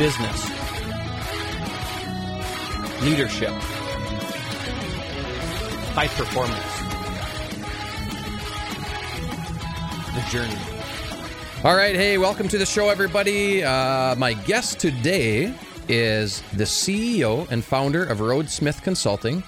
business, leadership, high performance, the journey. All right, hey, welcome to the show, everybody. Uh, my guest today is the CEO and founder of Rhodes Smith Consulting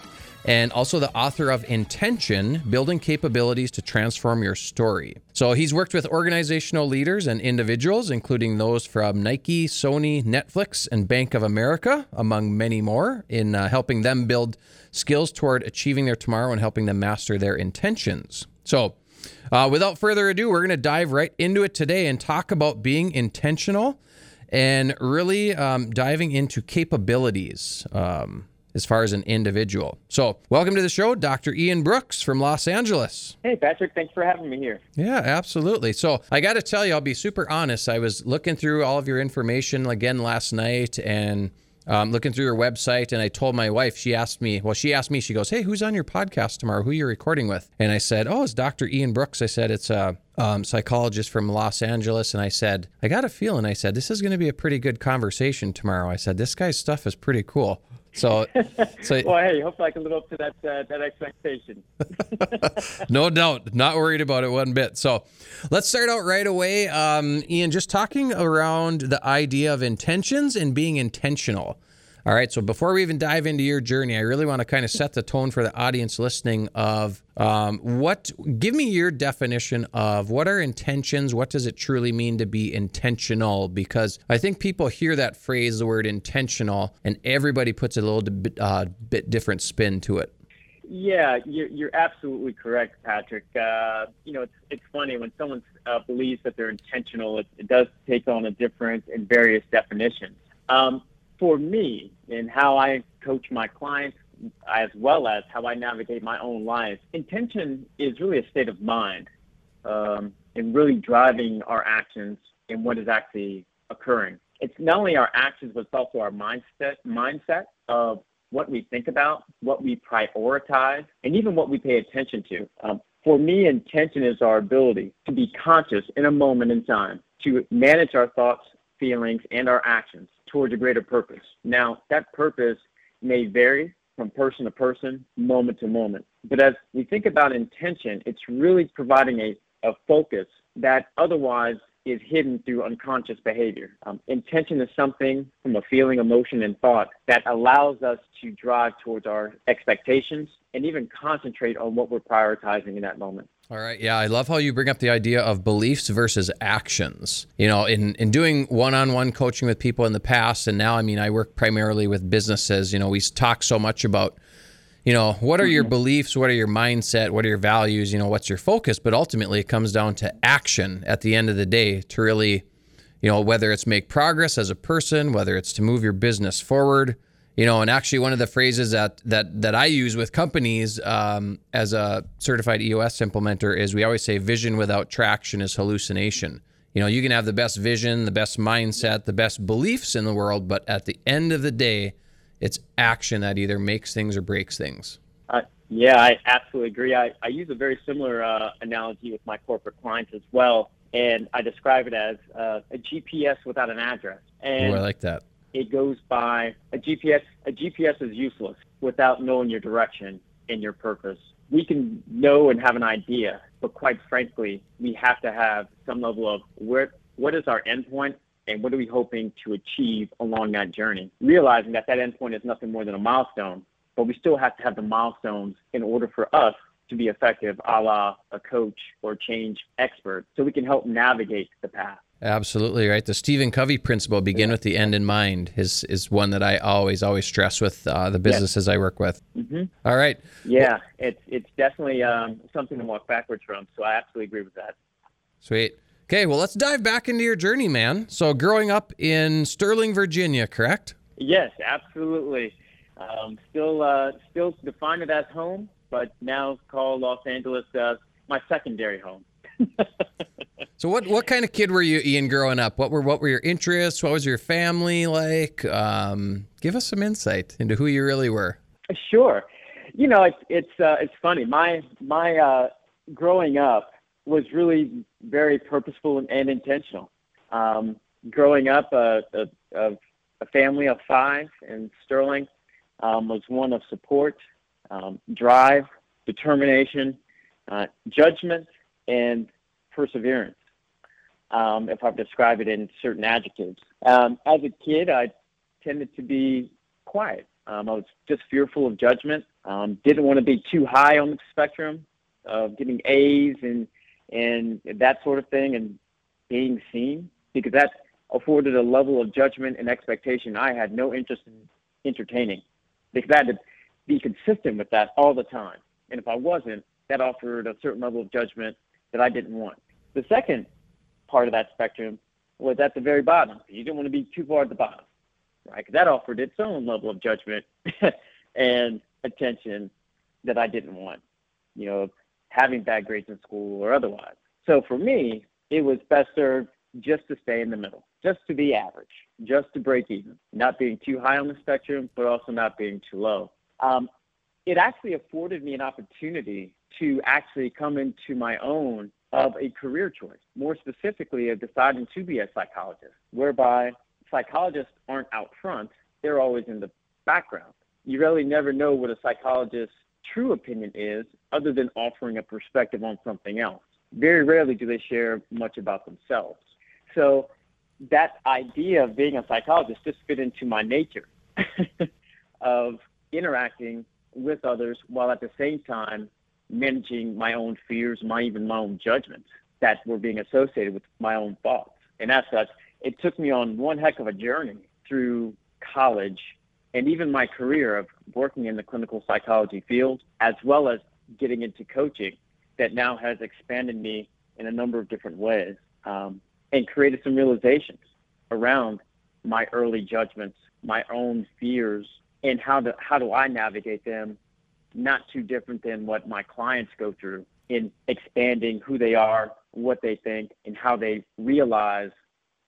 and also the author of Intention Building Capabilities to Transform Your Story. So he's worked with organizational leaders and individuals, including those from Nike, Sony, Netflix, and Bank of America, among many more, in uh, helping them build skills toward achieving their tomorrow and helping them master their intentions. So, uh, without further ado, we're going to dive right into it today and talk about being intentional and really um, diving into capabilities. Um, as far as an individual. So, welcome to the show, Dr. Ian Brooks from Los Angeles. Hey, Patrick, thanks for having me here. Yeah, absolutely. So, I got to tell you, I'll be super honest. I was looking through all of your information again last night and um, looking through your website, and I told my wife, she asked me, well, she asked me, she goes, Hey, who's on your podcast tomorrow? Who are you recording with? And I said, Oh, it's Dr. Ian Brooks. I said, It's a um, psychologist from Los Angeles. And I said, I got a feeling, I said, this is going to be a pretty good conversation tomorrow. I said, This guy's stuff is pretty cool. So, so well, hey, hopefully I can live up to that uh, that expectation. no doubt, not worried about it one bit. So, let's start out right away, um, Ian. Just talking around the idea of intentions and being intentional. All right. So before we even dive into your journey, I really want to kind of set the tone for the audience listening of um, what. Give me your definition of what are intentions. What does it truly mean to be intentional? Because I think people hear that phrase, the word intentional, and everybody puts a little bit, uh, bit different spin to it. Yeah, you're, you're absolutely correct, Patrick. Uh, you know, it's it's funny when someone uh, believes that they're intentional, it, it does take on a different and various definitions. Um, for me and how I coach my clients, as well as how I navigate my own life, intention is really a state of mind um, and really driving our actions and what is actually occurring. It's not only our actions, but it's also our mindset mindset of what we think about, what we prioritize, and even what we pay attention to. Um, for me, intention is our ability to be conscious in a moment in time, to manage our thoughts, feelings, and our actions towards a greater purpose. Now, that purpose may vary from person to person, moment to moment. But as we think about intention, it's really providing a, a focus that otherwise is hidden through unconscious behavior. Um, intention is something from a feeling, emotion, and thought that allows us to drive towards our expectations and even concentrate on what we're prioritizing in that moment. All right. Yeah, I love how you bring up the idea of beliefs versus actions. You know, in, in doing one on one coaching with people in the past, and now, I mean, I work primarily with businesses. You know, we talk so much about, you know, what are your mm-hmm. beliefs? What are your mindset? What are your values? You know, what's your focus? But ultimately, it comes down to action at the end of the day to really, you know, whether it's make progress as a person, whether it's to move your business forward you know and actually one of the phrases that that that i use with companies um, as a certified eos implementer is we always say vision without traction is hallucination. You know you can have the best vision the best mindset the best beliefs in the world but at the end of the day it's action that either makes things or breaks things. Uh, yeah i absolutely agree. I, I use a very similar uh, analogy with my corporate clients as well and i describe it as uh, a gps without an address. And Ooh, i like that it goes by a GPS. A GPS is useless without knowing your direction and your purpose. We can know and have an idea, but quite frankly, we have to have some level of where what is our endpoint and what are we hoping to achieve along that journey. Realizing that that endpoint is nothing more than a milestone, but we still have to have the milestones in order for us to be effective, a la a coach or change expert, so we can help navigate the path. Absolutely right. The Stephen Covey principle, begin yeah. with the end in mind, is is one that I always always stress with uh, the businesses yes. I work with. Mm-hmm. All right. Yeah, well, it's it's definitely um, something to walk backwards from. So I absolutely agree with that. Sweet. Okay, well let's dive back into your journey, man. So growing up in Sterling, Virginia, correct? Yes, absolutely. Um, still uh, still define it as home, but now call Los Angeles uh, my secondary home. So what what kind of kid were you, Ian, growing up? What were what were your interests? What was your family like? Um, give us some insight into who you really were. Sure. You know, it's it's uh, it's funny. My my uh, growing up was really very purposeful and, and intentional. Um, growing up, uh, uh, uh, a family of five in Sterling um, was one of support, um, drive, determination, uh, judgment, and perseverance. Um, if I describe it in certain adjectives. Um, as a kid, I tended to be quiet. Um, I was just fearful of judgment. Um, didn't want to be too high on the spectrum of getting A's and and that sort of thing, and being seen because that afforded a level of judgment and expectation I had no interest in entertaining because I had to be consistent with that all the time. And if I wasn't, that offered a certain level of judgment that I didn't want. The second part of that spectrum was at the very bottom. You didn't want to be too far at the bottom, right? That offered its own level of judgment and attention that I didn't want, you know, having bad grades in school or otherwise. So for me, it was best served just to stay in the middle, just to be average, just to break even, not being too high on the spectrum, but also not being too low. Um, it actually afforded me an opportunity to actually come into my own of a career choice, more specifically of deciding to be a psychologist, whereby psychologists aren't out front, they're always in the background. You really never know what a psychologist's true opinion is other than offering a perspective on something else. Very rarely do they share much about themselves. So that idea of being a psychologist just fit into my nature of interacting with others while at the same time managing my own fears, my even my own judgments that were being associated with my own thoughts. And as such, it took me on one heck of a journey through college and even my career of working in the clinical psychology field, as well as getting into coaching, that now has expanded me in a number of different ways um, and created some realizations around my early judgments, my own fears, and how do, how do I navigate them not too different than what my clients go through in expanding who they are, what they think, and how they realize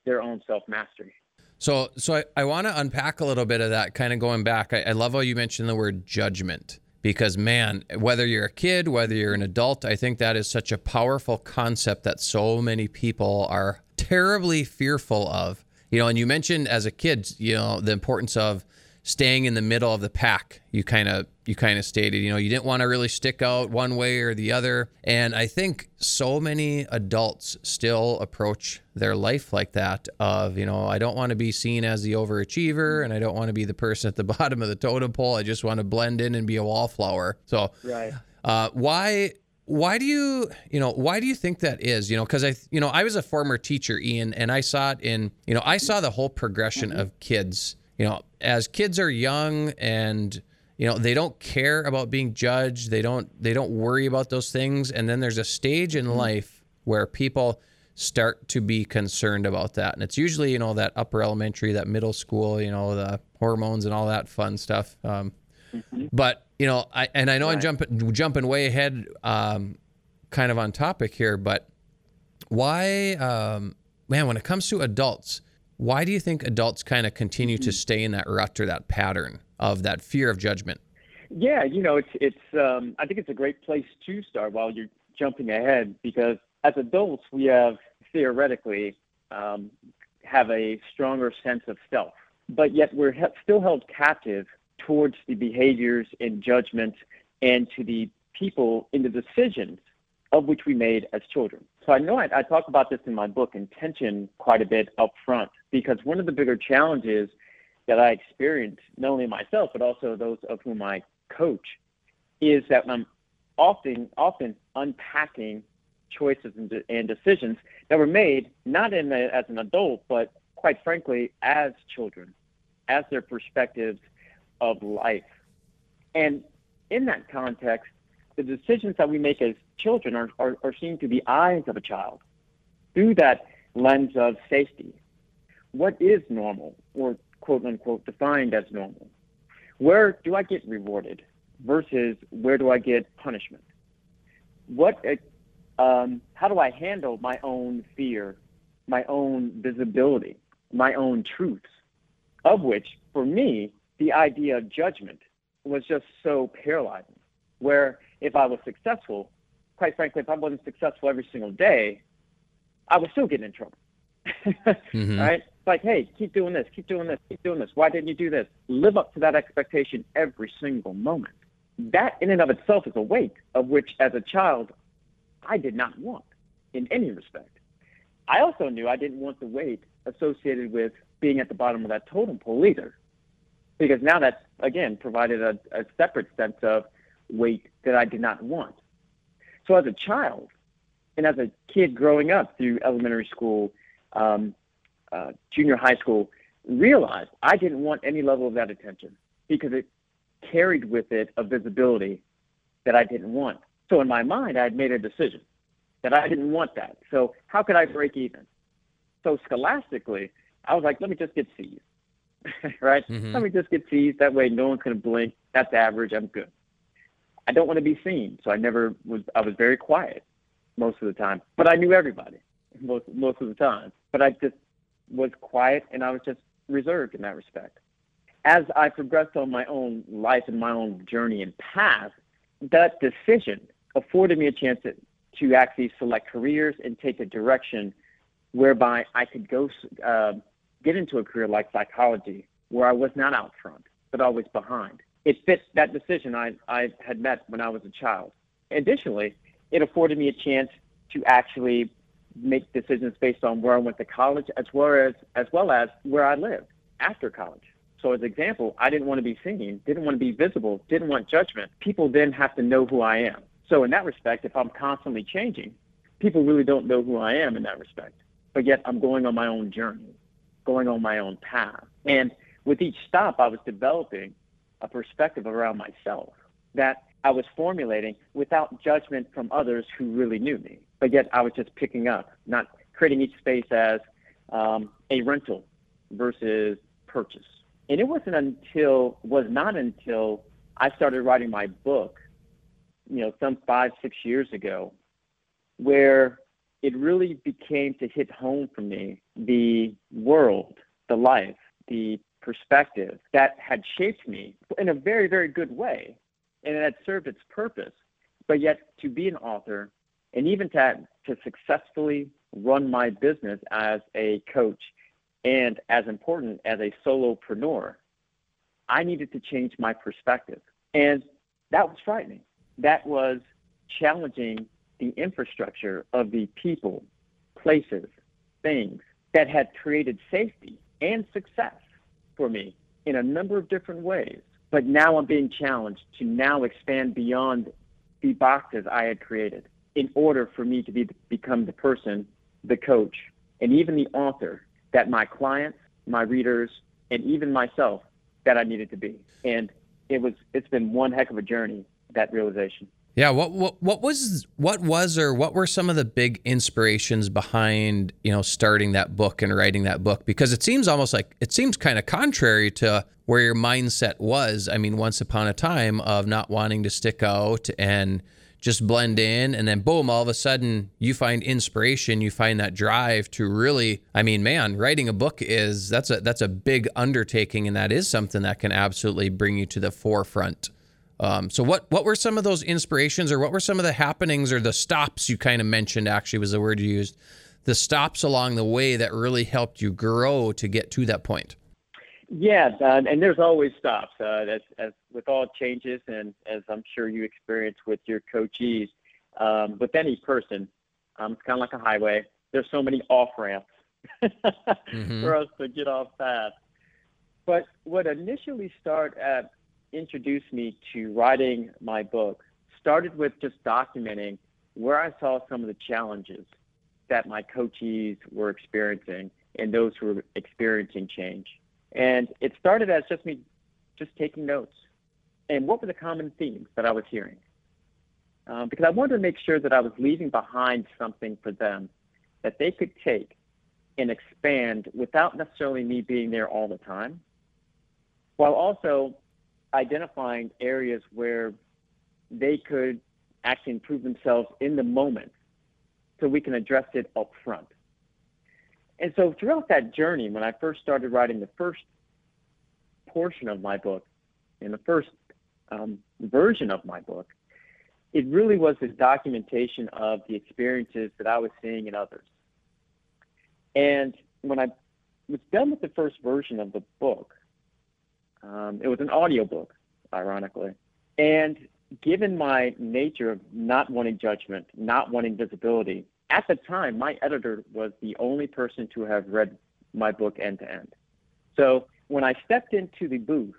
their own self mastery. So, so I, I want to unpack a little bit of that, kind of going back. I, I love how you mentioned the word judgment because, man, whether you're a kid, whether you're an adult, I think that is such a powerful concept that so many people are terribly fearful of. You know, and you mentioned as a kid, you know, the importance of staying in the middle of the pack. You kind of you kind of stated, you know, you didn't want to really stick out one way or the other. And I think so many adults still approach their life like that of, you know, I don't want to be seen as the overachiever and I don't want to be the person at the bottom of the totem pole. I just want to blend in and be a wallflower. So, right. Uh, why why do you you know why do you think that is you know because i you know i was a former teacher ian and i saw it in you know i saw the whole progression mm-hmm. of kids you know, as kids are young and you know they don't care about being judged they don't they don't worry about those things and then there's a stage in mm-hmm. life where people start to be concerned about that and it's usually you know that upper elementary that middle school you know the hormones and all that fun stuff um, mm-hmm. but you know i and i know right. i'm jumping jumping way ahead um, kind of on topic here but why um, man when it comes to adults why do you think adults kind of continue to stay in that rut or that pattern of that fear of judgment? Yeah, you know, it's it's. Um, I think it's a great place to start while you're jumping ahead because as adults we have theoretically um, have a stronger sense of self, but yet we're he- still held captive towards the behaviors and judgments and to the people in the decisions of which we made as children. So I know I, I talk about this in my book, Intention, quite a bit up front, because one of the bigger challenges that I experience, not only myself, but also those of whom I coach, is that I'm often, often unpacking choices and, decisions that were made not in a, as an adult, but quite frankly, as children, as their perspectives of life. And in that context, the decisions that we make as children are, are, are seen through the eyes of a child, through that lens of safety. What is normal, or quote unquote defined as normal? Where do I get rewarded versus where do I get punishment? What, um, how do I handle my own fear, my own visibility, my own truths? Of which, for me, the idea of judgment was just so paralyzing. Where if I was successful, quite frankly, if I wasn't successful every single day, I was still getting in trouble. mm-hmm. Right? Like, hey, keep doing this, keep doing this, keep doing this. Why didn't you do this? Live up to that expectation every single moment. That in and of itself is a weight of which, as a child, I did not want in any respect. I also knew I didn't want the weight associated with being at the bottom of that totem pole either, because now that again provided a, a separate sense of weight that I did not want. So as a child, and as a kid growing up through elementary school, um, uh, junior high school, realized I didn't want any level of that attention because it carried with it a visibility that I didn't want. So in my mind, I had made a decision that I didn't want that. So how could I break even? So scholastically, I was like, let me just get C's, right? Mm-hmm. Let me just get C's. That way, no one's going to blink. That's average. I'm good. I don't want to be seen, so I never was. I was very quiet most of the time, but I knew everybody most most of the time. But I just was quiet, and I was just reserved in that respect. As I progressed on my own life and my own journey and path, that decision afforded me a chance to, to actually select careers and take a direction whereby I could go uh, get into a career like psychology, where I was not out front, but always behind. It fit that decision I, I had met when I was a child. Additionally, it afforded me a chance to actually make decisions based on where I went to college as well as as well as where I lived after college. So as example, I didn't want to be seen, didn't want to be visible, didn't want judgment. People then have to know who I am. So in that respect, if I'm constantly changing, people really don't know who I am in that respect but yet I'm going on my own journey, going on my own path. And with each stop, I was developing a perspective around myself that I was formulating without judgment from others who really knew me. But yet I was just picking up, not creating each space as um, a rental versus purchase. And it wasn't until, was not until I started writing my book, you know, some five, six years ago, where it really became to hit home for me the world, the life, the perspective that had shaped me in a very, very good way. And it had served its purpose. But yet, to be an author and even to, to successfully run my business as a coach and as important as a solopreneur, I needed to change my perspective. And that was frightening. That was challenging the infrastructure of the people, places, things that had created safety and success for me in a number of different ways. But now I'm being challenged to now expand beyond the boxes I had created in order for me to be, become the person, the coach, and even the author that my clients, my readers, and even myself that I needed to be. And it was it's been one heck of a journey, that realization. Yeah, what what what was what was or what were some of the big inspirations behind, you know, starting that book and writing that book because it seems almost like it seems kind of contrary to where your mindset was. I mean, once upon a time of not wanting to stick out and just blend in and then boom all of a sudden you find inspiration you find that drive to really i mean man writing a book is that's a that's a big undertaking and that is something that can absolutely bring you to the forefront um, so what what were some of those inspirations, or what were some of the happenings, or the stops you kind of mentioned? Actually, was the word you used. The stops along the way that really helped you grow to get to that point. Yeah, uh, and there's always stops. Uh, as, as with all changes, and as I'm sure you experience with your coachees, um, with any person, um, it's kind of like a highway. There's so many off ramps mm-hmm. for us to get off path. But what initially started at introduced me to writing my book started with just documenting where I saw some of the challenges that my coachees were experiencing and those who were experiencing change. And it started as just me just taking notes. And what were the common themes that I was hearing? Um, because I wanted to make sure that I was leaving behind something for them that they could take and expand without necessarily me being there all the time, while also identifying areas where they could actually improve themselves in the moment so we can address it up front. And so throughout that journey, when I first started writing the first portion of my book, in the first um, version of my book, it really was a documentation of the experiences that I was seeing in others. And when I was done with the first version of the book. Um, it was an audio book, ironically. And given my nature of not wanting judgment, not wanting visibility, at the time, my editor was the only person to have read my book end to end. So when I stepped into the booth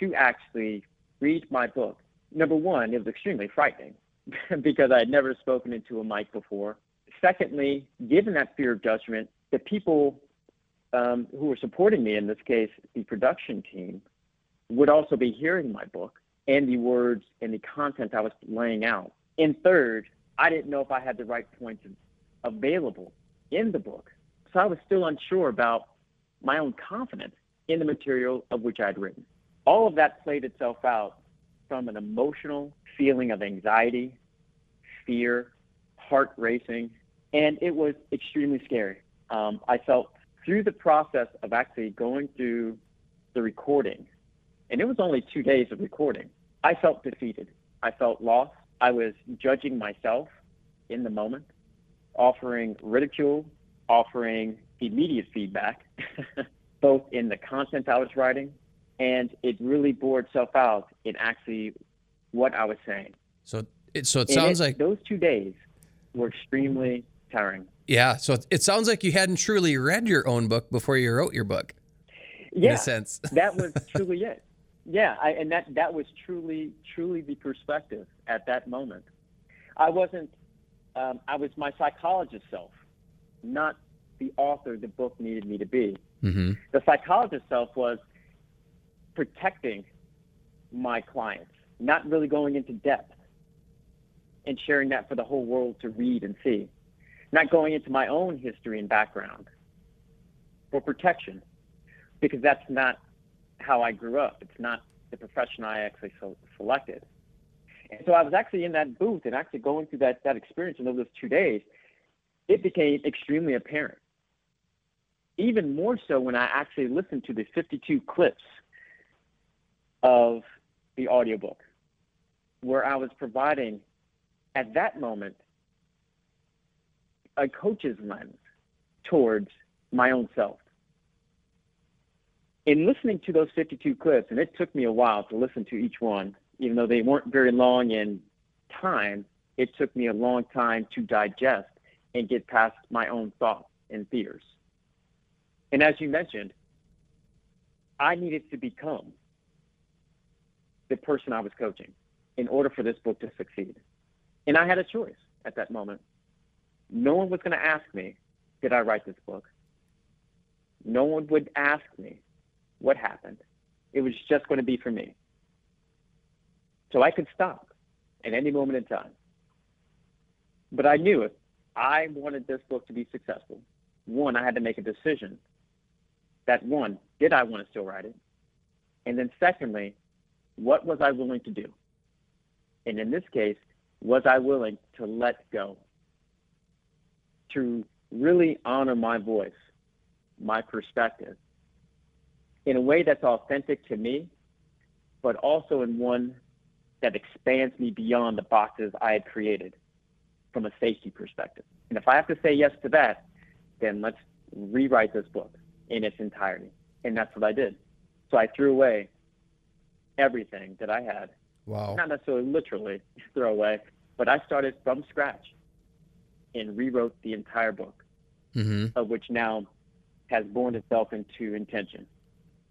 to actually read my book, number one, it was extremely frightening because I had never spoken into a mic before. Secondly, given that fear of judgment, the people um, who were supporting me, in this case, the production team, would also be hearing my book and the words and the content I was laying out. And third, I didn't know if I had the right points available in the book. So I was still unsure about my own confidence in the material of which I'd written. All of that played itself out from an emotional feeling of anxiety, fear, heart racing, and it was extremely scary. Um, I felt through the process of actually going through the recording, and it was only two days of recording, I felt defeated. I felt lost. I was judging myself in the moment, offering ridicule, offering immediate feedback, both in the content I was writing, and it really bore itself out in actually what I was saying. So it, so it sounds it, like those two days were extremely tiring. Yeah, so it sounds like you hadn't truly read your own book before you wrote your book. Yeah, in a sense. that was truly it. Yeah, I, and that that was truly truly the perspective at that moment. I wasn't. Um, I was my psychologist self, not the author the book needed me to be. Mm-hmm. The psychologist self was protecting my clients, not really going into depth and sharing that for the whole world to read and see, not going into my own history and background for protection, because that's not how I grew up. It's not the profession I actually so selected. And so I was actually in that booth and actually going through that, that experience in those two days, it became extremely apparent. Even more so when I actually listened to the 52 clips of the audiobook, where I was providing, at that moment, a coach's lens towards my own self. In listening to those 52 clips, and it took me a while to listen to each one, even though they weren't very long in time, it took me a long time to digest and get past my own thoughts and fears. And as you mentioned, I needed to become the person I was coaching in order for this book to succeed. And I had a choice at that moment. No one was going to ask me, did I write this book? No one would ask me what happened. It was just going to be for me. So I could stop at any moment in time. But I knew if I wanted this book to be successful, one, I had to make a decision that one, did I want to still write it? And then secondly, what was I willing to do? And in this case, was I willing to let go? To really honor my voice, my perspective, in a way that's authentic to me, but also in one that expands me beyond the boxes I had created from a safety perspective. And if I have to say yes to that, then let's rewrite this book in its entirety. And that's what I did. So I threw away everything that I had. Wow. Not necessarily literally throw away, but I started from scratch and rewrote the entire book, mm-hmm. of which now has borne itself into intention.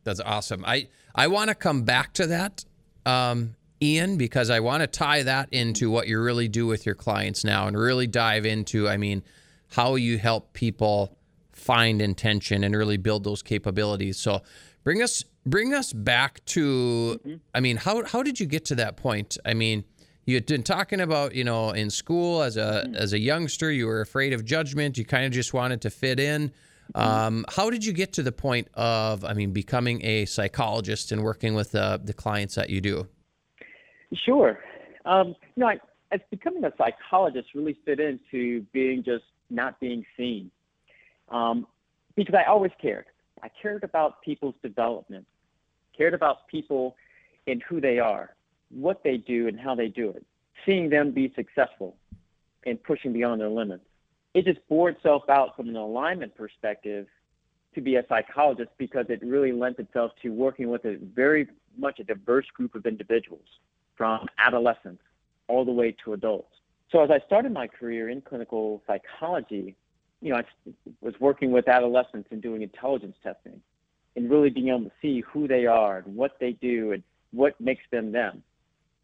That's awesome. I, I want to come back to that, um, Ian, because I want to tie that into what you really do with your clients now and really dive into, I mean, how you help people find intention and really build those capabilities. So bring us bring us back to mm-hmm. I mean, how how did you get to that point? I mean, you had been talking about, you know, in school as a mm-hmm. as a youngster, you were afraid of judgment, you kind of just wanted to fit in. Mm-hmm. Um, how did you get to the point of, I mean, becoming a psychologist and working with uh, the clients that you do? Sure. Um, you know, I, as becoming a psychologist really fit into being just not being seen, um, because I always cared. I cared about people's development, cared about people and who they are, what they do, and how they do it, seeing them be successful and pushing beyond their limits. It just bore itself out from an alignment perspective to be a psychologist because it really lent itself to working with a very much a diverse group of individuals from adolescents all the way to adults. So as I started my career in clinical psychology, you know, I was working with adolescents and doing intelligence testing and really being able to see who they are and what they do and what makes them them,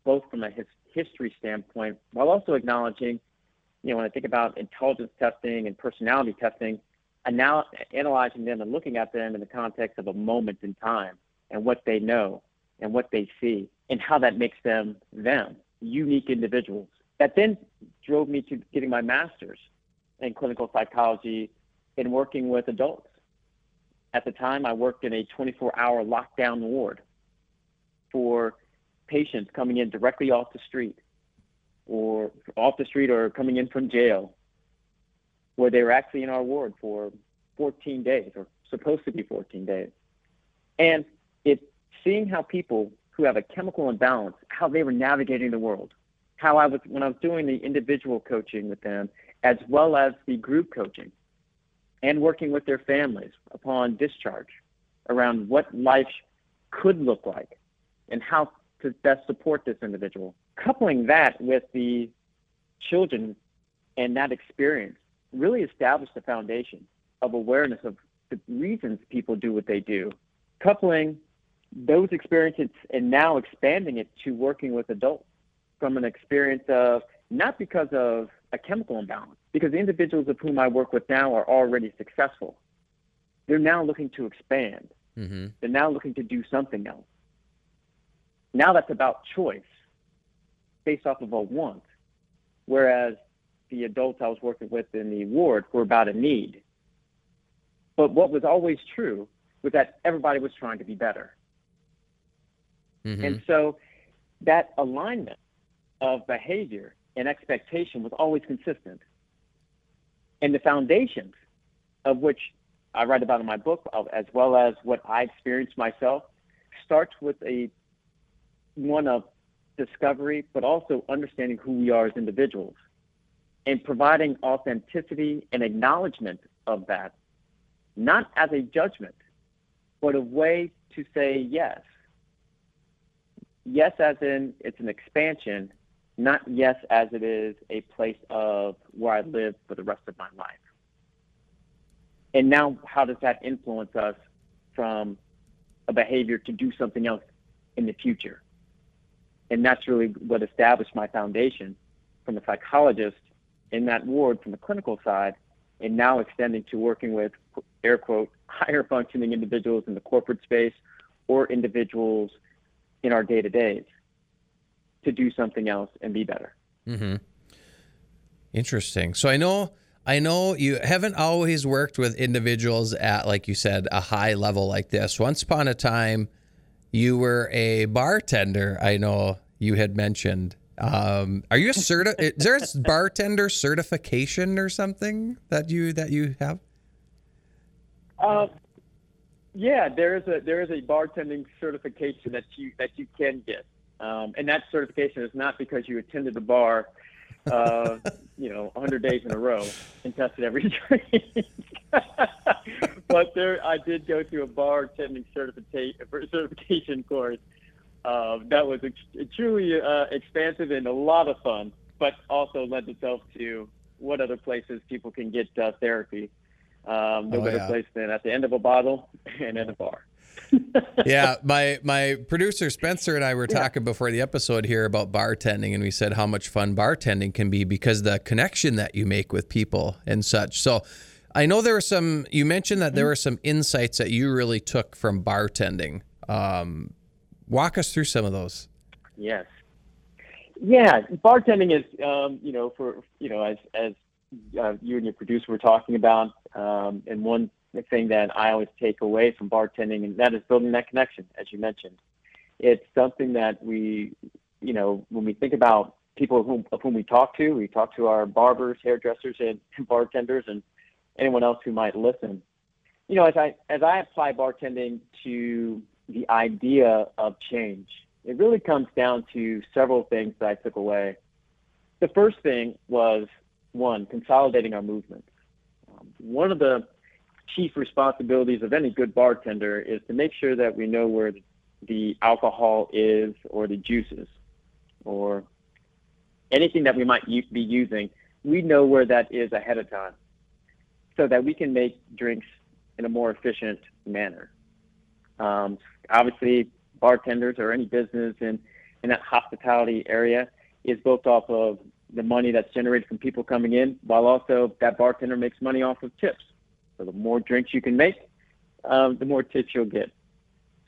both from a his, history standpoint, while also acknowledging, you know, when I think about intelligence testing and personality testing, and now analyzing them and looking at them in the context of a moment in time and what they know and what they see and how that makes them them, unique individuals. That then drove me to getting my master's in clinical psychology and working with adults. At the time, I worked in a 24 hour lockdown ward for patients coming in directly off the street or off the street or coming in from jail where they were actually in our ward for 14 days or supposed to be 14 days. And it's seeing how people who have a chemical imbalance, how they were navigating the world, how I was, when I was doing the individual coaching with them, as well as the group coaching and working with their families upon discharge around what life could look like and how to best support this individual. Coupling that with the children and that experience really established the foundation of awareness of the reasons people do what they do. Coupling those experiences and now expanding it to working with adults from an experience of not because of a chemical imbalance, because the individuals of whom I work with now are already successful. They're now looking to expand. Mm-hmm. They're now looking to do something else. Now that's about choice based off of a want. Whereas the adults I was working with in the ward were about a need. But what was always true was that everybody was trying to be better. Mm-hmm. And so that alignment of behavior and expectation was always consistent. And the foundations of which I write about in my book, as well as what I experienced myself, starts with a one of discovery, but also understanding who we are as individuals and providing authenticity and acknowledgement of that, not as a judgment, but a way to say yes. Yes, as in it's an expansion, not yes as it is a place of where I live for the rest of my life. And now, how does that influence us from a behavior to do something else in the future? And that's really what established my foundation from a psychologist in that ward from the clinical side, and now extending to working with air quote higher functioning individuals in the corporate space or individuals in our day to days to do something else and be better. Mm-hmm. Interesting. So I know I know you haven't always worked with individuals at like you said a high level like this. Once upon a time, you were a bartender. I know you had mentioned. Um, are you a certi- Is there a bartender certification or something that you that you have? Uh, yeah, there is a there is a bartending certification that you that you can get. Um, and that certification is not because you attended the bar, uh, you know, 100 days in a row and tested every drink. But there, I did go through a bartending certification certification course. Uh, that was ex- truly uh, expansive and a lot of fun, but also led itself to what other places people can get uh, therapy. Um, no oh, better yeah. place than at the end of a bottle and in a bar yeah, my my producer Spencer and I were talking yeah. before the episode here about bartending, and we said how much fun bartending can be because the connection that you make with people and such. So, I know there were some. You mentioned that there were some insights that you really took from bartending. Um, walk us through some of those. Yes. Yeah, bartending is, um, you know, for you know, as as uh, you and your producer were talking about, um, and one thing that I always take away from bartending, and that is building that connection, as you mentioned. It's something that we, you know, when we think about people of whom, of whom we talk to, we talk to our barbers, hairdressers, and bartenders, and anyone else who might listen. You know, as I as I apply bartending to the idea of change, it really comes down to several things that I took away. The first thing was one, consolidating our movement. Um, one of the chief responsibilities of any good bartender is to make sure that we know where the alcohol is or the juices or anything that we might be using. We know where that is ahead of time so that we can make drinks in a more efficient manner. Um, obviously, bartenders or any business in, in that hospitality area is built off of the money that's generated from people coming in, while also that bartender makes money off of tips. So the more drinks you can make, um, the more tips you'll get.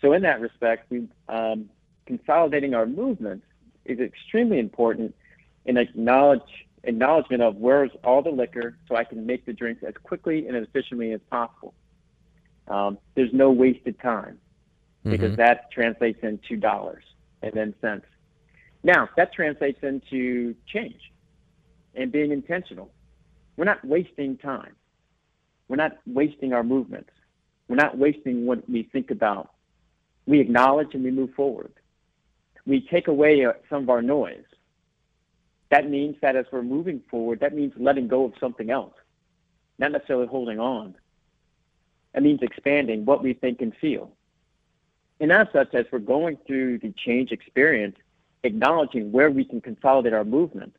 So in that respect, we, um, consolidating our movements is extremely important in acknowledge, acknowledgement of where's all the liquor so I can make the drinks as quickly and as efficiently as possible. Um, there's no wasted time because mm-hmm. that translates into dollars and then cents. Now, that translates into change and being intentional. We're not wasting time. We're not wasting our movements. We're not wasting what we think about. We acknowledge and we move forward. We take away uh, some of our noise. That means that as we're moving forward, that means letting go of something else, not necessarily holding on. That means expanding what we think and feel. And as such, as we're going through the change experience, acknowledging where we can consolidate our movement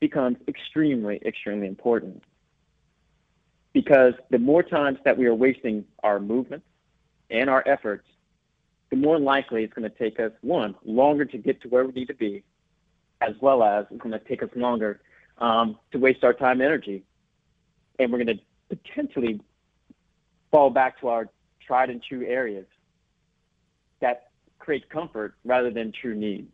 becomes extremely, extremely important because the more times that we are wasting our movement and our efforts, the more likely it's going to take us, one, longer to get to where we need to be, as well as it's going to take us longer um, to waste our time and energy. And we're going to potentially fall back to our tried and true areas that create comfort rather than true need.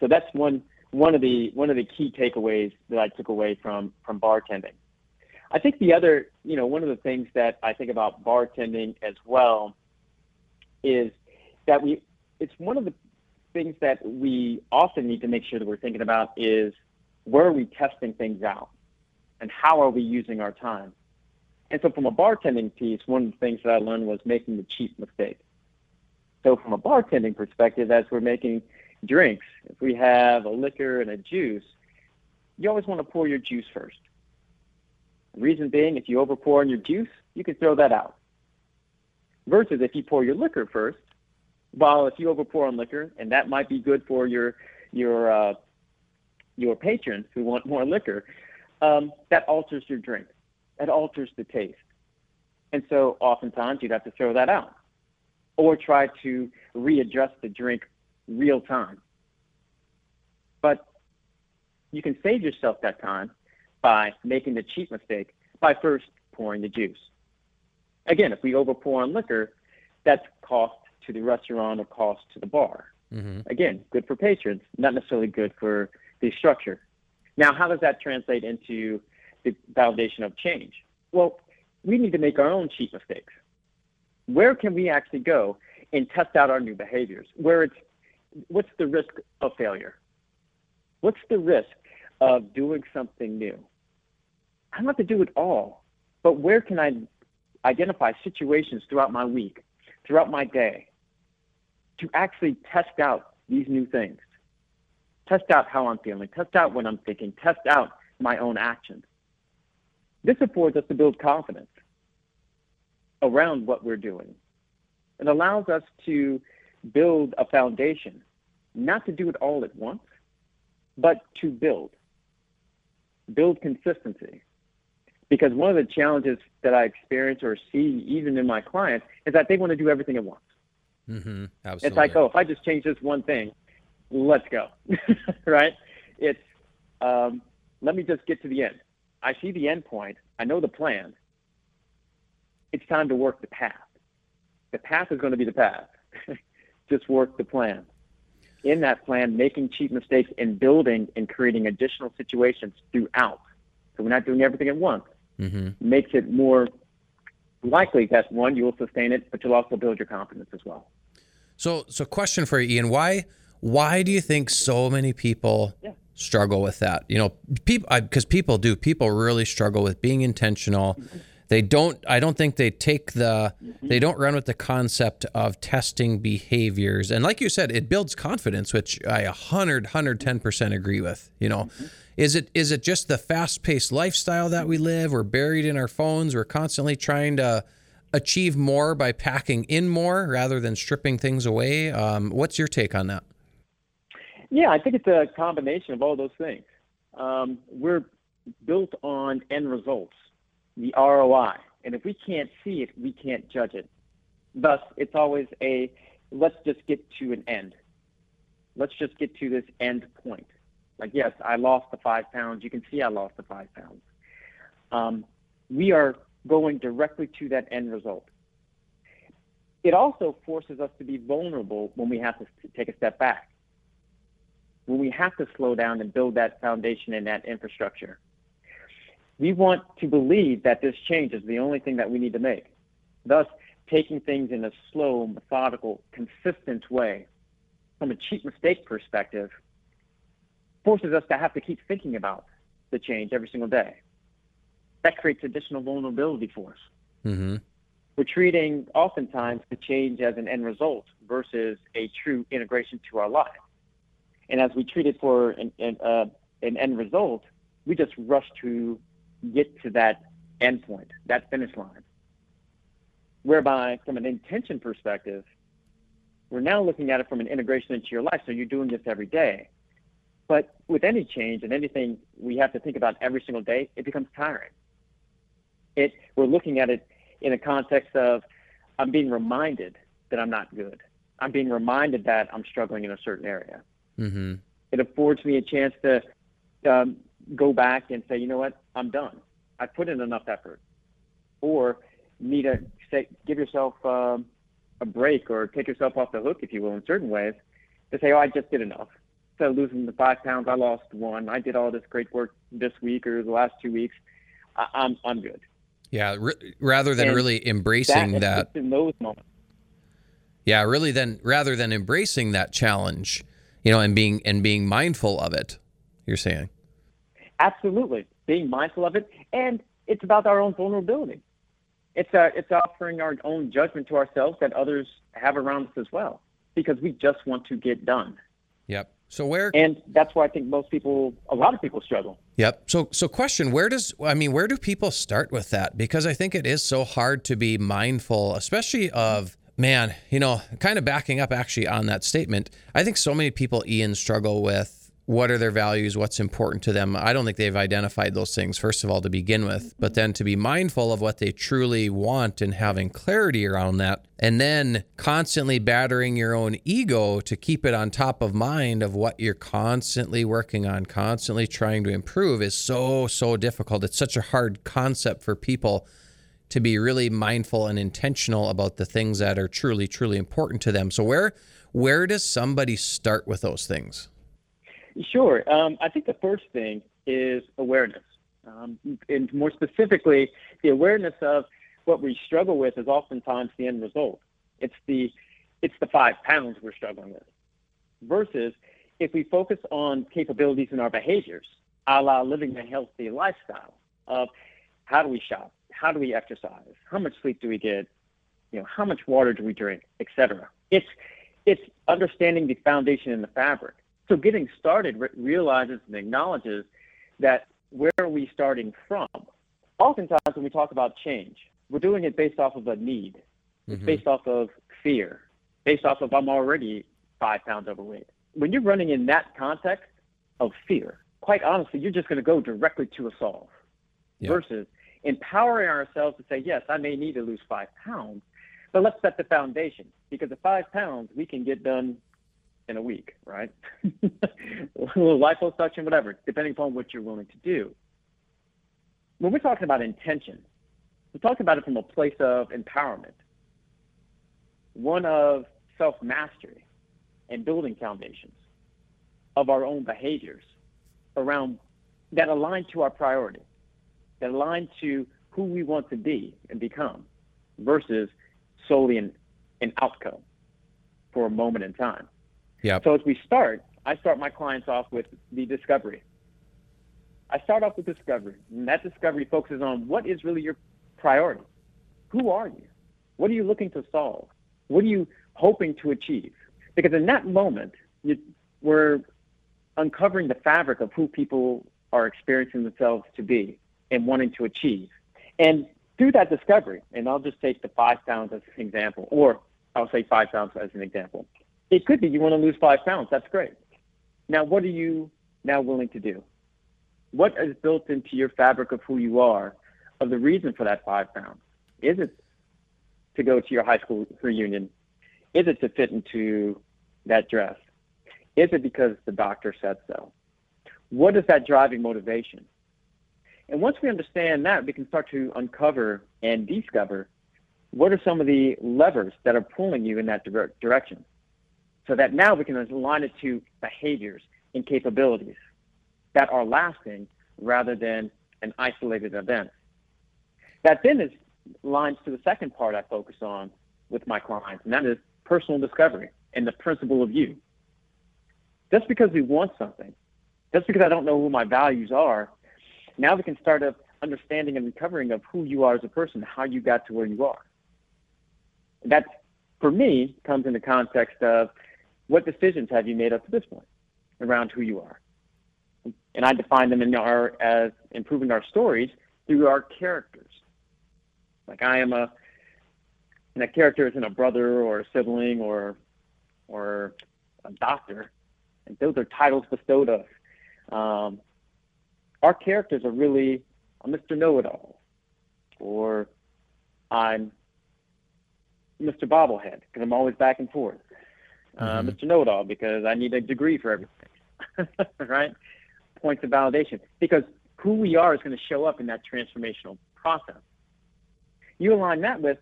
So that's one one of the one of the key takeaways that I took away from from bartending. I think the other, you know, one of the things that I think about bartending as well is that we, it's one of the things that we often need to make sure that we're thinking about is where are we testing things out and how are we using our time? And so from a bartending piece, one of the things that I learned was making the cheap mistake. So from a bartending perspective, as we're making drinks, if we have a liquor and a juice, you always want to pour your juice first. Reason being, if you overpour on your juice, you can throw that out. Versus if you pour your liquor first, while if you overpour on liquor, and that might be good for your your uh, your patrons who want more liquor, um, that alters your drink. That alters the taste. And so oftentimes you'd have to throw that out or try to readjust the drink real time. But you can save yourself that time by making the cheap mistake by first pouring the juice. Again, if we overpour on liquor, that's cost to the restaurant or cost to the bar. Mm-hmm. Again, good for patrons, not necessarily good for the structure. Now, how does that translate into the validation of change? Well, we need to make our own cheap mistakes. Where can we actually go and test out our new behaviors? Where it's what's the risk of failure? What's the risk of doing something new? I don't have to do it all, but where can I identify situations throughout my week, throughout my day, to actually test out these new things? Test out how I'm feeling, test out what I'm thinking, test out my own actions. This affords us to build confidence around what we're doing. It allows us to build a foundation, not to do it all at once, but to build. Build consistency. Because one of the challenges that I experience or see even in my clients is that they want to do everything at once. Mm-hmm. Absolutely. It's like, oh, if I just change this one thing, let's go. right? It's, um, let me just get to the end. I see the end point. I know the plan. It's time to work the path. The path is going to be the path. just work the plan. In that plan, making cheap mistakes and building and creating additional situations throughout. So we're not doing everything at once. Mm-hmm. Makes it more likely that one, you will sustain it, but you'll also build your confidence as well. So, so question for you, Ian. Why, why do you think so many people yeah. struggle with that? You know, people, because people do. People really struggle with being intentional. Mm-hmm they don't i don't think they take the they don't run with the concept of testing behaviors and like you said it builds confidence which i 100 110% agree with you know is it is it just the fast-paced lifestyle that we live we're buried in our phones we're constantly trying to achieve more by packing in more rather than stripping things away um, what's your take on that yeah i think it's a combination of all those things um, we're built on end results the ROI. And if we can't see it, we can't judge it. Thus, it's always a let's just get to an end. Let's just get to this end point. Like, yes, I lost the five pounds. You can see I lost the five pounds. Um, we are going directly to that end result. It also forces us to be vulnerable when we have to take a step back, when we have to slow down and build that foundation and that infrastructure we want to believe that this change is the only thing that we need to make. Thus, taking things in a slow, methodical, consistent way from a cheap mistake perspective forces us to have to keep thinking about the change every single day. That creates additional vulnerability for us. Mm-hmm. We're treating oftentimes the change as an end result versus a true integration to our life. And as we treat it for an, an, uh, an end result, we just rush to get to that endpoint, that finish line. Whereby, from an intention perspective, we're now looking at it from an integration into your life. So you're doing this every day. But with any change and anything we have to think about every single day, it becomes tiring. It, we're looking at it in a context of I'm being reminded that I'm not good. I'm being reminded that I'm struggling in a certain area. Mm-hmm. It affords me a chance to um, go back and say, you know what, I'm done. I put in enough effort. Or need to say, give yourself um, a break or take yourself off the hook, if you will, in certain ways, to say, oh, I just did enough. So losing the five pounds, I lost one. I did all this great work this week or the last two weeks. I, I'm, I'm good. Yeah, r- rather than and really embracing that, that in those moments. Yeah, really then rather than embracing that challenge, you know, and being and being mindful of it, you're saying. Absolutely, being mindful of it, and it's about our own vulnerability. It's a, uh, it's offering our own judgment to ourselves that others have around us as well, because we just want to get done. Yep. So where and that's why I think most people, a lot of people struggle. Yep. So so question, where does I mean, where do people start with that? Because I think it is so hard to be mindful, especially of man, you know, kind of backing up actually on that statement. I think so many people Ian struggle with what are their values, what's important to them. I don't think they've identified those things, first of all, to begin with, but then to be mindful of what they truly want and having clarity around that. And then constantly battering your own ego to keep it on top of mind of what you're constantly working on, constantly trying to improve is so, so difficult. It's such a hard concept for people to be really mindful and intentional about the things that are truly, truly important to them. So, where, where does somebody start with those things? Sure. Um, I think the first thing is awareness. Um, and more specifically, the awareness of what we struggle with is oftentimes the end result. It's the it's the five pounds we're struggling with. Versus if we focus on capabilities in our behaviors, a la living a healthy lifestyle of how do we shop, how do we exercise, how much sleep do we get, you know, how much water do we drink, etc. It's it's understanding the foundation and the fabric. So getting started re- realizes and acknowledges that where are we starting from? Oftentimes when we talk about change, we're doing it based off of a need. Mm-hmm. based off of fear, based off of I'm already five pounds overweight. When you're running in that context of fear, quite honestly, you're just going to go directly to a solve yep. versus empowering ourselves to say, yes, I may need to lose five pounds, but let's set the foundation because at five pounds, we can get done in a week, right? a little liposuction, whatever, depending upon what you're willing to do. When we're talking about intention, we're talking about it from a place of empowerment, one of self mastery and building foundations of our own behaviors around that align to our priority, that align to who we want to be and become versus solely an, an outcome for a moment in time. Yeah. So as we start, I start my clients off with the discovery. I start off with discovery, and that discovery focuses on what is really your priority. Who are you? What are you looking to solve? What are you hoping to achieve? Because in that moment, you, we're uncovering the fabric of who people are experiencing themselves to be and wanting to achieve. And through that discovery, and I'll just take the five pounds as an example, or I'll say five pounds as an example. It could be you want to lose five pounds. That's great. Now, what are you now willing to do? What is built into your fabric of who you are, of the reason for that five pounds? Is it to go to your high school reunion? Is it to fit into that dress? Is it because the doctor said so? What is that driving motivation? And once we understand that, we can start to uncover and discover what are some of the levers that are pulling you in that dire- direction so that now we can align it to behaviors and capabilities that are lasting rather than an isolated event. That then is lines to the second part I focus on with my clients, and that is personal discovery and the principle of you. Just because we want something, just because I don't know who my values are, now we can start up understanding and recovering of who you are as a person, how you got to where you are. That, for me, comes in the context of what decisions have you made up to this point around who you are? And I define them in our as improving our stories through our characters. Like I am a, and a character isn't a brother or a sibling or, or a doctor, and those are titles bestowed us. Um, our characters are really a Mr. Know-it-all, or I'm Mr. Bobblehead because I'm always back and forth. Uh, mm-hmm. Mr. Know-it-all because I need a degree for everything, right? Points of validation because who we are is going to show up in that transformational process. You align that with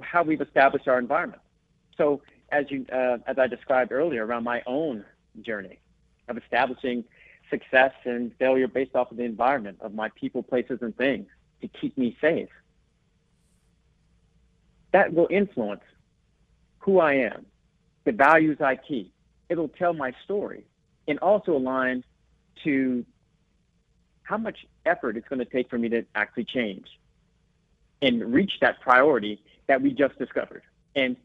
how we've established our environment. So as you, uh, as I described earlier, around my own journey of establishing success and failure based off of the environment of my people, places, and things to keep me safe. That will influence who I am, the values I keep. It'll tell my story and also align to how much effort it's going to take for me to actually change and reach that priority that we just discovered and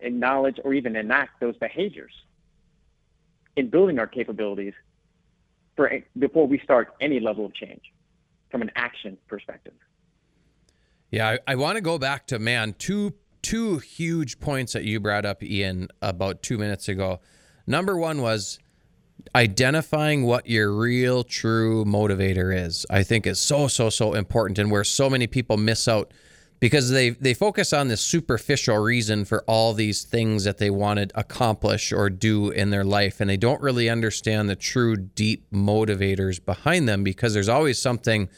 acknowledge or even enact those behaviors in building our capabilities for before we start any level of change from an action perspective. Yeah, I, I want to go back to man two two huge points that you brought up, Ian, about two minutes ago. Number one was identifying what your real true motivator is. I think is so so so important, and where so many people miss out because they they focus on this superficial reason for all these things that they want to accomplish or do in their life and they don't really understand the true deep motivators behind them because there's always something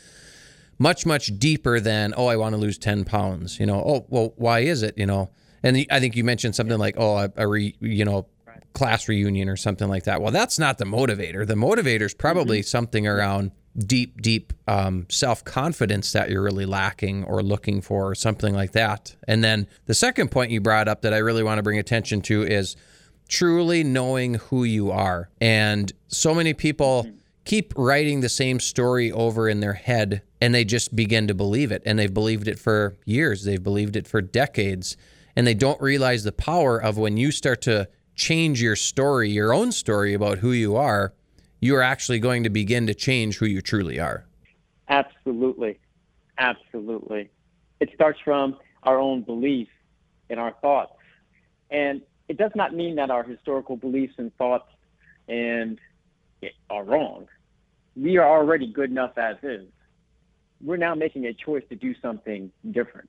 much much deeper than oh I want to lose 10 pounds you know oh well why is it you know? And I think you mentioned something like oh a, a re, you know class reunion or something like that. Well that's not the motivator. The motivator is probably mm-hmm. something around deep, deep um, self confidence that you're really lacking or looking for, or something like that. And then the second point you brought up that I really want to bring attention to is truly knowing who you are. And so many people keep writing the same story over in their head and they just begin to believe it. And they've believed it for years, they've believed it for decades. And they don't realize the power of when you start to change your story, your own story about who you are you are actually going to begin to change who you truly are. Absolutely. Absolutely. It starts from our own beliefs and our thoughts. And it does not mean that our historical beliefs and thoughts and eh, are wrong. We are already good enough as is. We're now making a choice to do something different.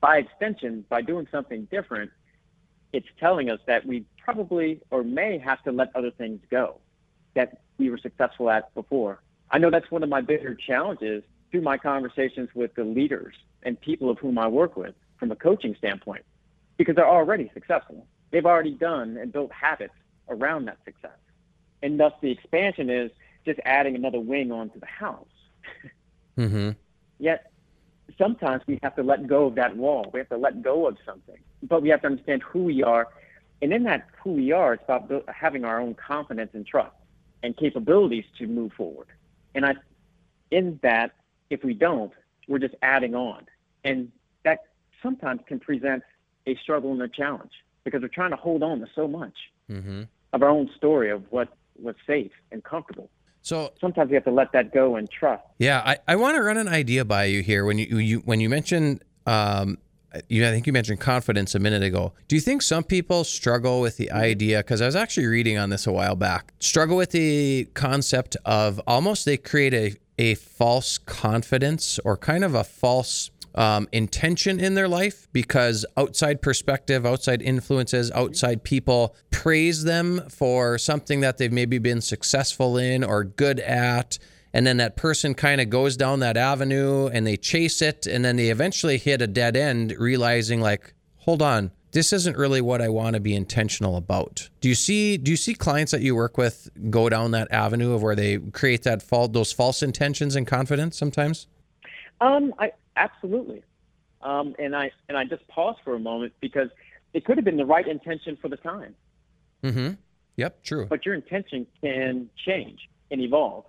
By extension, by doing something different, it's telling us that we probably or may have to let other things go that we were successful at before. I know that's one of my bigger challenges through my conversations with the leaders and people of whom I work with from a coaching standpoint, because they're already successful. They've already done and built habits around that success. And thus the expansion is just adding another wing onto the house. mm-hmm. Yet sometimes we have to let go of that wall. We have to let go of something. But we have to understand who we are. And in that who we are, it's about having our own confidence and trust and capabilities to move forward. And I, in that, if we don't, we're just adding on And that sometimes can present a struggle and a challenge because we're trying to hold on to so much mm-hmm. of our own story of what was safe and comfortable. So sometimes you have to let that go and trust. Yeah, I, I want to run an idea by you here. When you, you when you mentioned um, you, I think you mentioned confidence a minute ago. Do you think some people struggle with the idea? Because I was actually reading on this a while back. Struggle with the concept of almost they create a a false confidence or kind of a false um, intention in their life because outside perspective, outside influences, outside people praise them for something that they've maybe been successful in or good at and then that person kind of goes down that avenue and they chase it and then they eventually hit a dead end realizing like hold on this isn't really what I want to be intentional about. Do you see do you see clients that you work with go down that avenue of where they create that fault those false intentions and confidence sometimes? Um, I absolutely. Um, and I and I just pause for a moment because it could have been the right intention for the time. Mm-hmm. Yep, true. But your intention can change and evolve.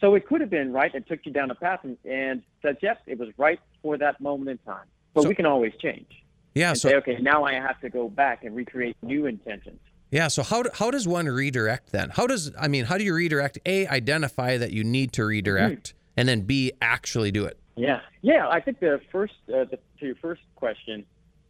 So it could have been right and took you down a path and, and says, yes, it was right for that moment in time. But so, we can always change. Yeah. so say, okay, now I have to go back and recreate new intentions. Yeah. So how, how does one redirect then? How does I mean how do you redirect? A identify that you need to redirect, mm-hmm. and then B actually do it. Yeah. Yeah. I think the first uh, the, to your first question,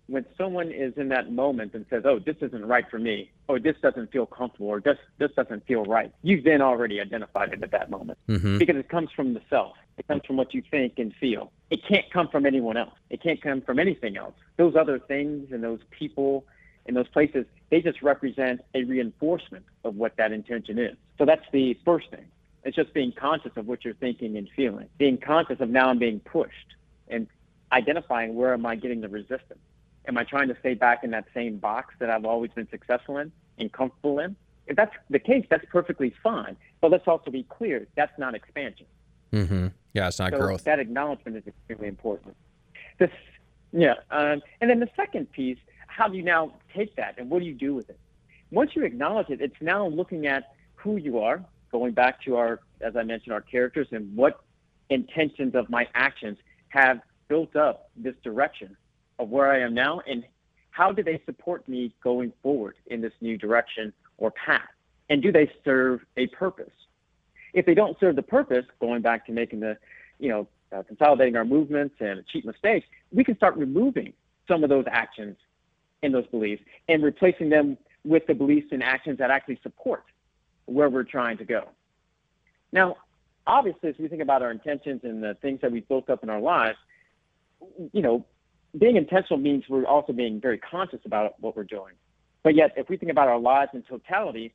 when someone is in that moment and says, "Oh, this isn't right for me," or "This doesn't feel comfortable," or "This this doesn't feel right," you've then already identified it at that moment mm-hmm. because it comes from the self. It comes from what you think and feel. It can't come from anyone else. It can't come from anything else. Those other things and those people and those places, they just represent a reinforcement of what that intention is. So that's the first thing. It's just being conscious of what you're thinking and feeling. Being conscious of now I'm being pushed and identifying where am I getting the resistance Am I trying to stay back in that same box that I've always been successful in and comfortable in? If that's the case, that's perfectly fine. But let's also be clear that's not expansion. Mm-hmm. Yeah, it's not so growth. That acknowledgement is extremely important. This, yeah. Um, and then the second piece how do you now take that and what do you do with it? Once you acknowledge it, it's now looking at who you are, going back to our, as I mentioned, our characters and what intentions of my actions have built up this direction of where I am now and how do they support me going forward in this new direction or path? And do they serve a purpose? If they don't serve the purpose, going back to making the, you know, uh, consolidating our movements and cheap mistakes, we can start removing some of those actions and those beliefs and replacing them with the beliefs and actions that actually support where we're trying to go. Now, obviously, as we think about our intentions and the things that we've built up in our lives, you know, being intentional means we're also being very conscious about what we're doing. But yet, if we think about our lives in totality,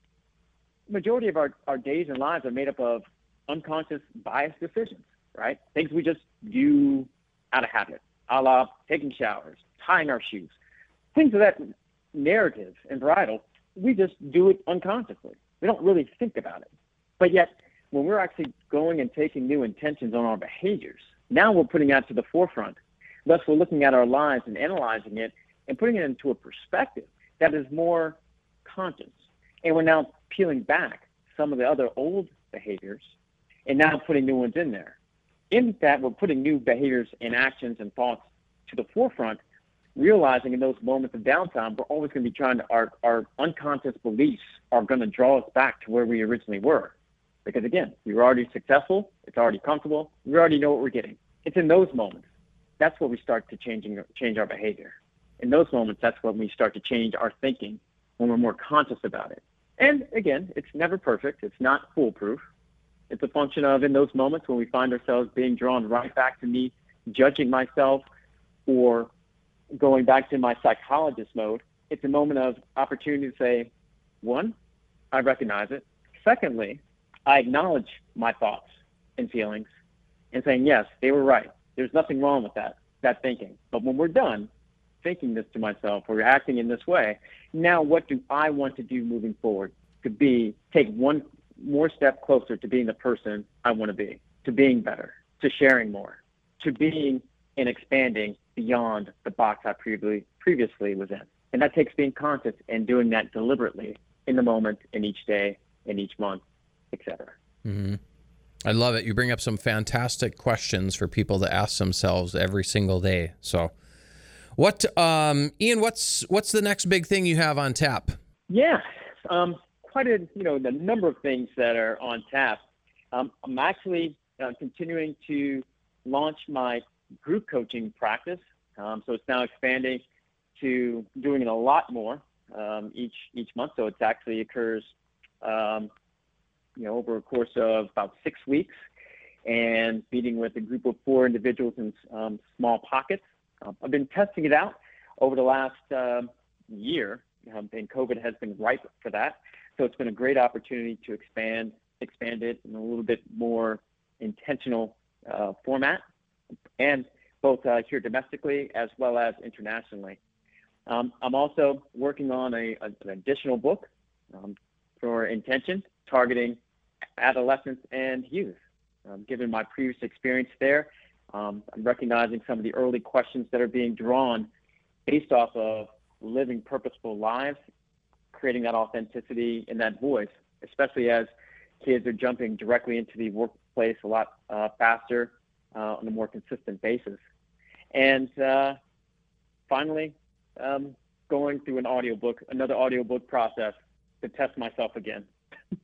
majority of our, our days and lives are made up of unconscious biased decisions, right? Things we just do out of habit, a la taking showers, tying our shoes, things of that narrative and varietal, we just do it unconsciously. We don't really think about it. But yet, when we're actually going and taking new intentions on our behaviors, now we're putting that to the forefront Thus, we're looking at our lives and analyzing it and putting it into a perspective that is more conscious. And we're now peeling back some of the other old behaviors and now putting new ones in there. In that, we're putting new behaviors and actions and thoughts to the forefront, realizing in those moments of downtime, we're always going to be trying to, our, our unconscious beliefs are going to draw us back to where we originally were. Because again, we were already successful, it's already comfortable, we already know what we're getting. It's in those moments that's where we start to changing change our behavior. In those moments, that's when we start to change our thinking when we're more conscious about it. And again, it's never perfect. It's not foolproof. It's a function of in those moments when we find ourselves being drawn right back to me judging myself or going back to my psychologist mode, it's a moment of opportunity to say, one, I recognize it. Secondly, I acknowledge my thoughts and feelings and saying, yes, they were right. There's nothing wrong with that, that thinking. But when we're done thinking this to myself or acting in this way, now what do I want to do moving forward to be, take one more step closer to being the person I want to be, to being better, to sharing more, to being and expanding beyond the box I previously previously was in. And that takes being conscious and doing that deliberately in the moment, in each day, in each month, etc. Mm-hmm. I love it. You bring up some fantastic questions for people to ask themselves every single day. So, what, um, Ian? What's what's the next big thing you have on tap? Yeah, um, quite a you know the number of things that are on tap. Um, I'm actually uh, continuing to launch my group coaching practice. Um, so it's now expanding to doing it a lot more um, each each month. So it actually occurs um, you know, over a course of about six weeks and meeting with a group of four individuals in um, small pockets. Um, I've been testing it out over the last um, year, and COVID has been ripe for that. So it's been a great opportunity to expand expand it in a little bit more intentional uh, format, and both uh, here domestically as well as internationally. Um, I'm also working on a, a, an additional book um, for intention, targeting adolescents and youth. Um, given my previous experience there, um, I'm recognizing some of the early questions that are being drawn based off of living purposeful lives, creating that authenticity and that voice, especially as kids are jumping directly into the workplace a lot uh, faster uh, on a more consistent basis. And uh, finally, um, going through an audiobook, another audiobook process to test myself again.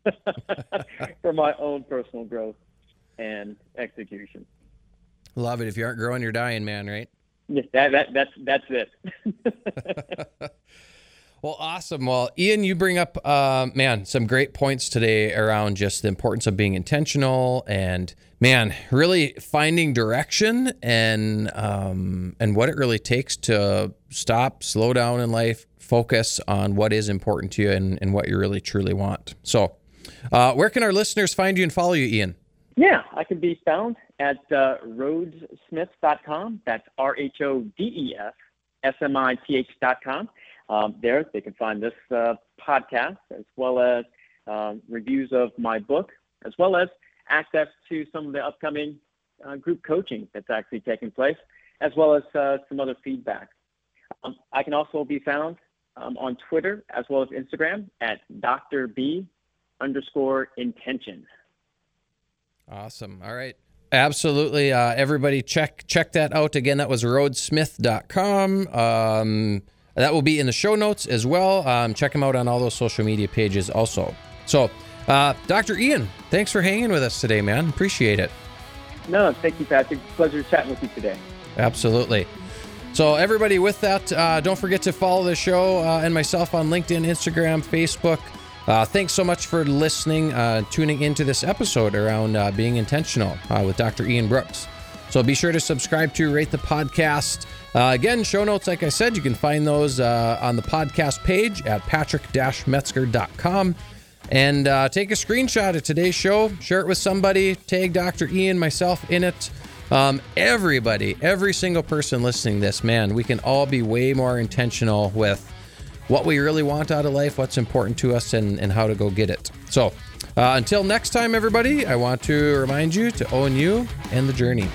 for my own personal growth and execution. Love it. If you aren't growing, you're dying, man. Right? Yeah, that, that that's that's it. well, awesome. Well, Ian, you bring up, uh, man, some great points today around just the importance of being intentional and, man, really finding direction and um, and what it really takes to stop, slow down in life, focus on what is important to you and, and what you really truly want. So, uh, where can our listeners find you and follow you, Ian? Yeah, I can be found at uh, rhodessmith.com. That's R H O D E S S M I T H.com. Um, there, they can find this uh, podcast as well as um, reviews of my book, as well as access to some of the upcoming uh, group coaching that's actually taking place, as well as uh, some other feedback. Um, I can also be found um, on Twitter as well as Instagram at Dr. B underscore intention. Awesome. All right. Absolutely. Uh, everybody check check that out. Again, that was rhodessmith.com. Um, that will be in the show notes as well. Um, check him out on all those social media pages also. So, uh, Dr. Ian, thanks for hanging with us today, man. Appreciate it. No, thank you, Patrick. Pleasure chatting with you today. Absolutely. So, everybody, with that, uh, don't forget to follow the show uh, and myself on LinkedIn, Instagram, Facebook. Uh, thanks so much for listening, uh, tuning into this episode around uh, being intentional uh, with Dr. Ian Brooks. So, be sure to subscribe to rate the podcast. again, show notes, like I said, you can find those on the podcast page at patrick-metzger.com. And take a screenshot of today's show, share it with somebody, tag Dr. Ian, myself in it. Um, everybody, every single person listening this, man, we can all be way more intentional with what we really want out of life, what's important to us, and, and how to go get it. So, uh, until next time, everybody, I want to remind you to own you and the journey.